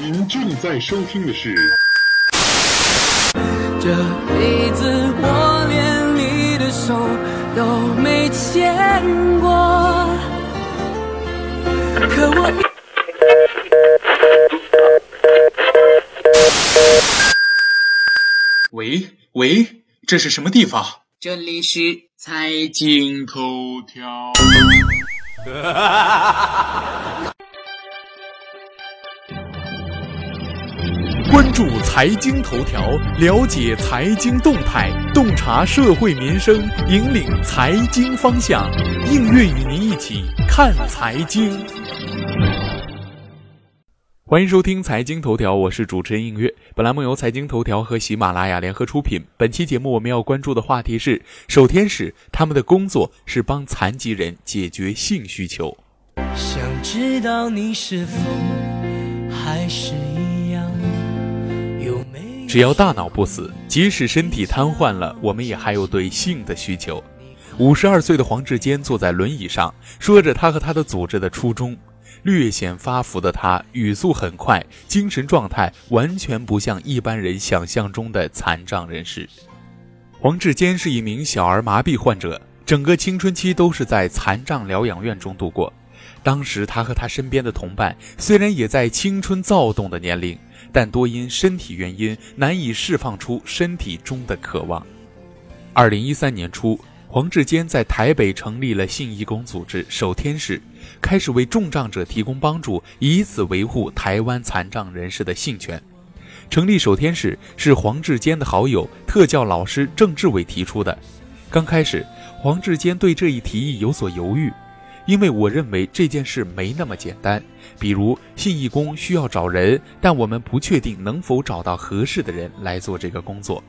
您正在收听的是。这辈子我连你的手都没牵过，可我。喂喂，这是什么地方？这里是财经头条。注财经头条，了解财经动态，洞察社会民生，引领财经方向。映月与您一起看财经。欢迎收听财经头条，我是主持人映月。本栏目由财经头条和喜马拉雅联合出品。本期节目我们要关注的话题是：守天使他们的工作是帮残疾人解决性需求。想知道你是否还是一？只要大脑不死，即使身体瘫痪了，我们也还有对性的需求。五十二岁的黄志坚坐在轮椅上，说着他和他的组织的初衷。略显发福的他，语速很快，精神状态完全不像一般人想象中的残障人士。黄志坚是一名小儿麻痹患者，整个青春期都是在残障疗养院中度过。当时他和他身边的同伴虽然也在青春躁动的年龄，但多因身体原因难以释放出身体中的渴望。二零一三年初。黄志坚在台北成立了性义工组织“守天使”，开始为重障者提供帮助，以此维护台湾残障人士的性权。成立“守天使”是黄志坚的好友特教老师郑志伟提出的。刚开始，黄志坚对这一提议有所犹豫，因为我认为这件事没那么简单。比如，信义工需要找人，但我们不确定能否找到合适的人来做这个工作。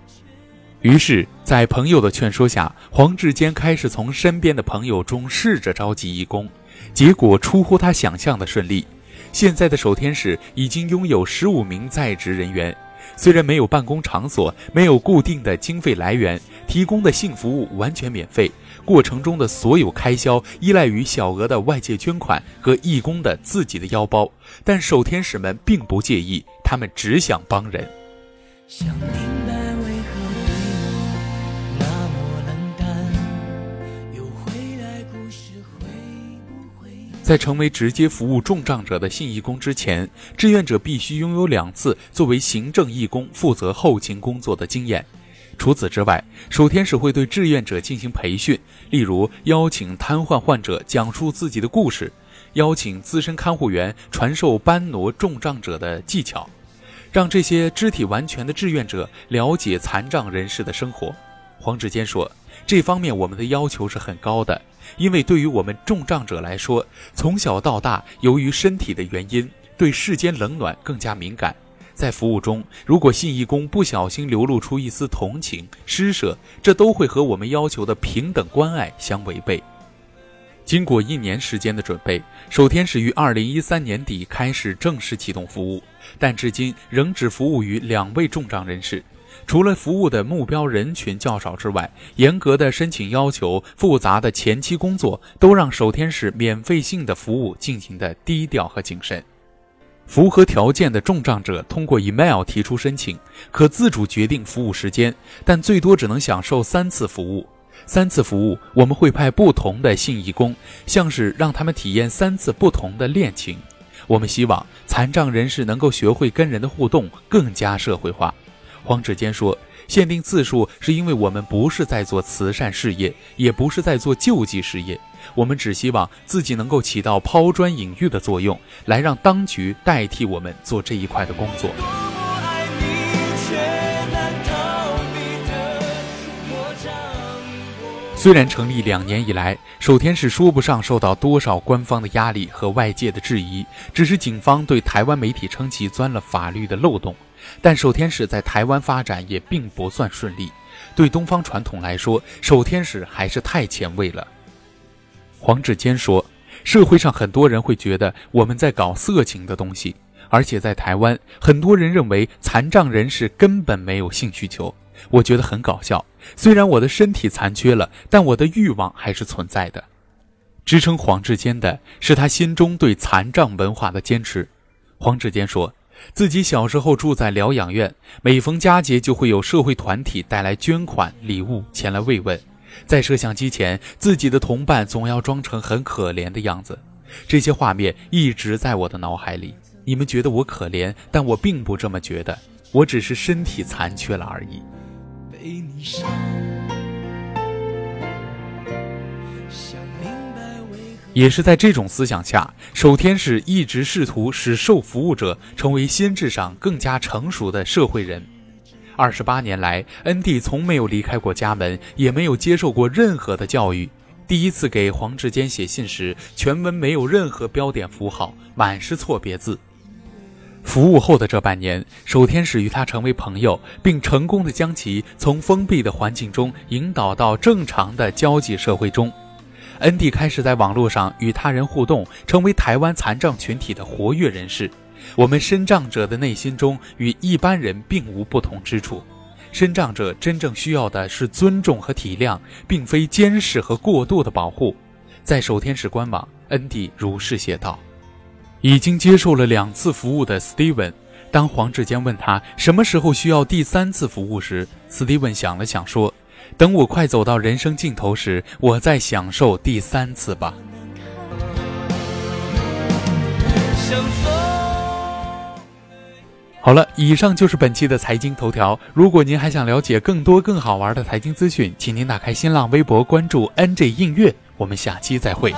于是，在朋友的劝说下，黄志坚开始从身边的朋友中试着召集义工，结果出乎他想象的顺利。现在的守天使已经拥有十五名在职人员，虽然没有办公场所，没有固定的经费来源，提供的性服务完全免费，过程中的所有开销依赖于小额的外界捐款和义工的自己的腰包，但守天使们并不介意，他们只想帮人。想你在成为直接服务重障者的信义工之前，志愿者必须拥有两次作为行政义工负责后勤工作的经验。除此之外，守天使会对志愿者进行培训，例如邀请瘫痪患者讲述自己的故事，邀请资深看护员传授搬挪重障者的技巧。让这些肢体完全的志愿者了解残障人士的生活。黄志坚说：“这方面我们的要求是很高的，因为对于我们重障者来说，从小到大，由于身体的原因，对世间冷暖更加敏感。在服务中，如果信义工不小心流露出一丝同情、施舍，这都会和我们要求的平等关爱相违背。”经过一年时间的准备，守天使于二零一三年底开始正式启动服务，但至今仍只服务于两位重障人士。除了服务的目标人群较少之外，严格的申请要求、复杂的前期工作，都让守天使免费性的服务进行的低调和谨慎。符合条件的重障者通过 email 提出申请，可自主决定服务时间，但最多只能享受三次服务。三次服务，我们会派不同的性义工，像是让他们体验三次不同的恋情。我们希望残障人士能够学会跟人的互动，更加社会化。黄志坚说：“限定次数是因为我们不是在做慈善事业，也不是在做救济事业，我们只希望自己能够起到抛砖引玉的作用，来让当局代替我们做这一块的工作。”，虽然成立两年以来，守天使说不上受到多少官方的压力和外界的质疑，只是警方对台湾媒体称其钻了法律的漏洞。但守天使在台湾发展也并不算顺利，对东方传统来说，守天使还是太前卫了。黄志坚说：“社会上很多人会觉得我们在搞色情的东西，而且在台湾，很多人认为残障人士根本没有性需求。我觉得很搞笑。虽然我的身体残缺了，但我的欲望还是存在的。”支撑黄志坚的是他心中对残障文化的坚持。黄志坚说：“自己小时候住在疗养院，每逢佳节就会有社会团体带来捐款礼物前来慰问。在摄像机前，自己的同伴总要装成很可怜的样子。这些画面一直在我的脑海里。你们觉得我可怜，但我并不这么觉得，我只是身体残缺了而已。也是在这种思想下，守天使一直试图使受服务者成为心智上更加成熟的社会人。二十八年来，恩蒂从没有离开过家门，也没有接受过任何的教育。第一次给黄志坚写信时，全文没有任何标点符号，满是错别字。服务后的这半年，守天使与他成为朋友，并成功的将其从封闭的环境中引导到正常的交际社会中。恩蒂开始在网络上与他人互动，成为台湾残障群体的活跃人士。我们身障者的内心中与一般人并无不同之处。身障者真正需要的是尊重和体谅，并非监视和过度的保护。在守天使官网，恩蒂如是写道：“已经接受了两次服务的 Steven，当黄志坚问他什么时候需要第三次服务时，Steven 想了想说。”等我快走到人生尽头时，我再享受第三次吧。好了，以上就是本期的财经头条。如果您还想了解更多更好玩的财经资讯，请您打开新浪微博关注 NJ 映月。我们下期再会。